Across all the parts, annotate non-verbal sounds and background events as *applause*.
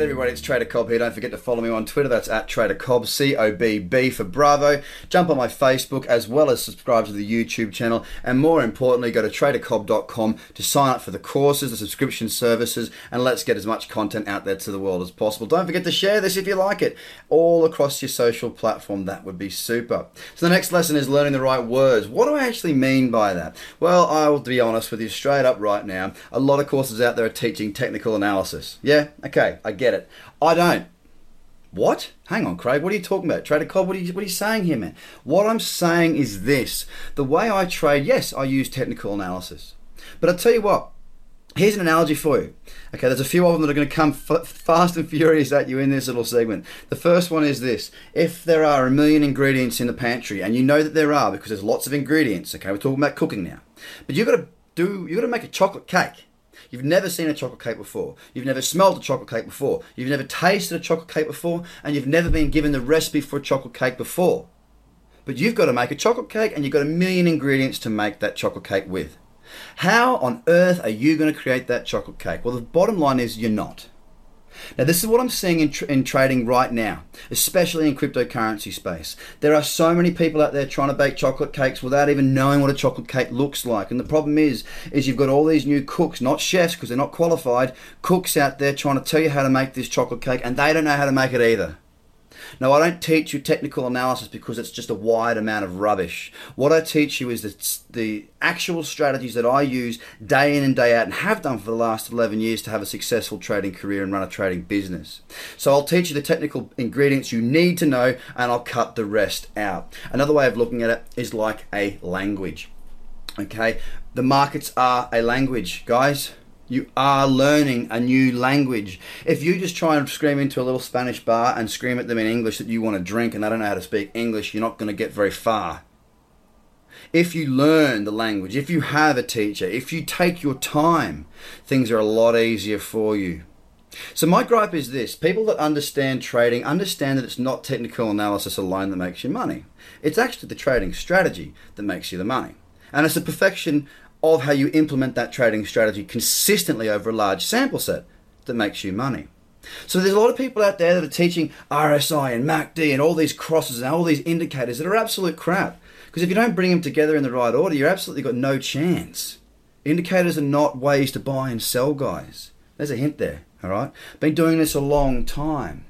G'day everybody, it's Trader Cobb here. Don't forget to follow me on Twitter. That's at Trader Cobb, C O B B for Bravo. Jump on my Facebook as well as subscribe to the YouTube channel. And more importantly, go to tradercobb.com to sign up for the courses, the subscription services, and let's get as much content out there to the world as possible. Don't forget to share this if you like it all across your social platform. That would be super. So the next lesson is learning the right words. What do I actually mean by that? Well, I will be honest with you straight up right now. A lot of courses out there are teaching technical analysis. Yeah, okay, I get it. I don't. What? Hang on, Craig. What are you talking about? Trader Cobb, what are you, what are you saying here, man? What I'm saying is this. The way I trade, yes, I use technical analysis. But I'll tell you what, here's an analogy for you. Okay, there's a few of them that are going to come f- fast and furious at you in this little segment. The first one is this. If there are a million ingredients in the pantry, and you know that there are because there's lots of ingredients, okay, we're talking about cooking now. But you've got to do, you've got to make a chocolate cake. You've never seen a chocolate cake before. You've never smelled a chocolate cake before. You've never tasted a chocolate cake before. And you've never been given the recipe for a chocolate cake before. But you've got to make a chocolate cake and you've got a million ingredients to make that chocolate cake with. How on earth are you going to create that chocolate cake? Well, the bottom line is you're not. Now, this is what I'm seeing in, tr- in trading right now, especially in cryptocurrency space. There are so many people out there trying to bake chocolate cakes without even knowing what a chocolate cake looks like. And the problem is, is you've got all these new cooks, not chefs because they're not qualified, cooks out there trying to tell you how to make this chocolate cake, and they don't know how to make it either. No, I don't teach you technical analysis because it's just a wide amount of rubbish. What I teach you is the, the actual strategies that I use day in and day out and have done for the last 11 years to have a successful trading career and run a trading business. So I'll teach you the technical ingredients you need to know and I'll cut the rest out. Another way of looking at it is like a language. Okay, the markets are a language, guys. You are learning a new language. If you just try and scream into a little Spanish bar and scream at them in English that you want to drink and they don't know how to speak English, you're not going to get very far. If you learn the language, if you have a teacher, if you take your time, things are a lot easier for you. So my gripe is this people that understand trading understand that it's not technical analysis alone that makes you money. It's actually the trading strategy that makes you the money. And it's the perfection of how you implement that trading strategy consistently over a large sample set that makes you money. So there's a lot of people out there that are teaching RSI and MACD and all these crosses and all these indicators that are absolute crap. Because if you don't bring them together in the right order, you're absolutely got no chance. Indicators are not ways to buy and sell, guys. There's a hint there, all right? Been doing this a long time.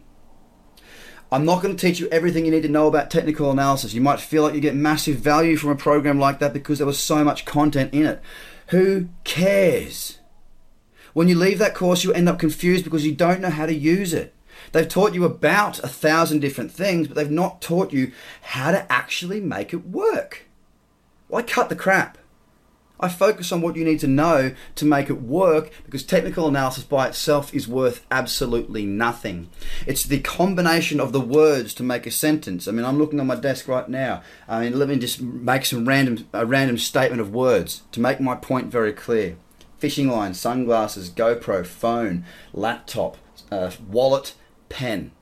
I'm not going to teach you everything you need to know about technical analysis. You might feel like you get massive value from a program like that because there was so much content in it. Who cares? When you leave that course, you end up confused because you don't know how to use it. They've taught you about a thousand different things, but they've not taught you how to actually make it work. Why cut the crap? I focus on what you need to know to make it work because technical analysis by itself is worth absolutely nothing. It's the combination of the words to make a sentence. I mean, I'm looking on my desk right now. I mean, let me just make some random a random statement of words to make my point very clear. Fishing line, sunglasses, GoPro, phone, laptop, uh, wallet, pen.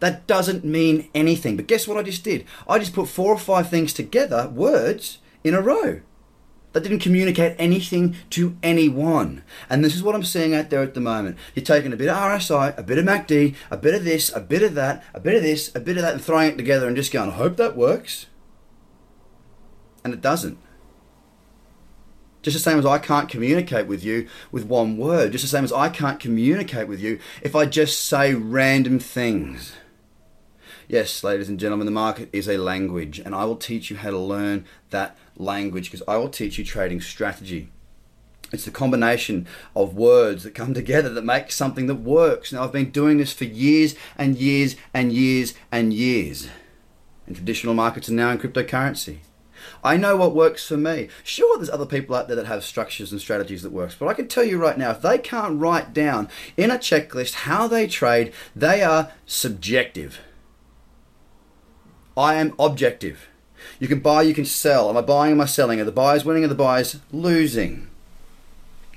That doesn't mean anything. But guess what I just did? I just put four or five things together, words, in a row that didn't communicate anything to anyone. And this is what I'm seeing out there at the moment. You're taking a bit of RSI, a bit of MACD, a bit of this, a bit of that, a bit of this, a bit of that, and throwing it together and just going, I hope that works. And it doesn't. Just the same as I can't communicate with you with one word. Just the same as I can't communicate with you if I just say random things. Yes, ladies and gentlemen, the market is a language, and I will teach you how to learn that language because I will teach you trading strategy. It's the combination of words that come *laughs* together that make something that works. Now, I've been doing this for years and years and years and years in traditional markets and now in cryptocurrency. I know what works for me. Sure, there's other people out there that have structures and strategies that works, but I can tell you right now, if they can't write down in a checklist how they trade, they are subjective. I am objective. You can buy, you can sell. Am I buying, am I selling? Are the buyers winning, are the buyers losing?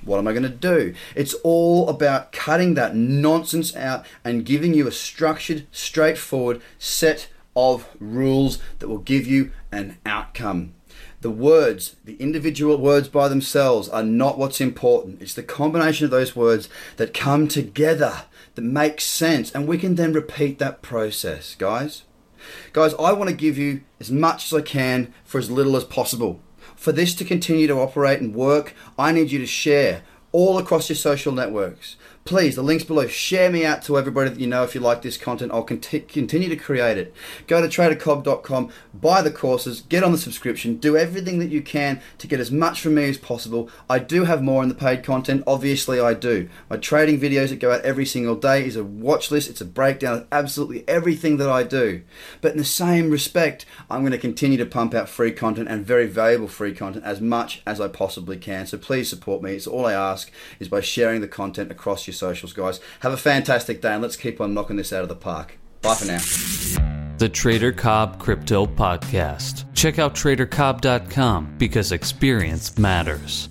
What am I going to do? It's all about cutting that nonsense out and giving you a structured, straightforward set of rules that will give you an outcome. The words, the individual words by themselves, are not what's important. It's the combination of those words that come together that makes sense, and we can then repeat that process, guys. Guys, I want to give you as much as I can for as little as possible. For this to continue to operate and work, I need you to share all across your social networks please, the links below, share me out to everybody that you know if you like this content. I'll conti- continue to create it. Go to tradercobb.com, buy the courses, get on the subscription, do everything that you can to get as much from me as possible. I do have more in the paid content, obviously, I do. My trading videos that go out every single day is a watch list, it's a breakdown of absolutely everything that I do. But in the same respect, I'm going to continue to pump out free content and very valuable free content as much as I possibly can. So please support me. It's all I ask is by sharing the content across your your socials, guys. Have a fantastic day and let's keep on knocking this out of the park. Bye for now. The Trader Cobb Crypto Podcast. Check out tradercobb.com because experience matters.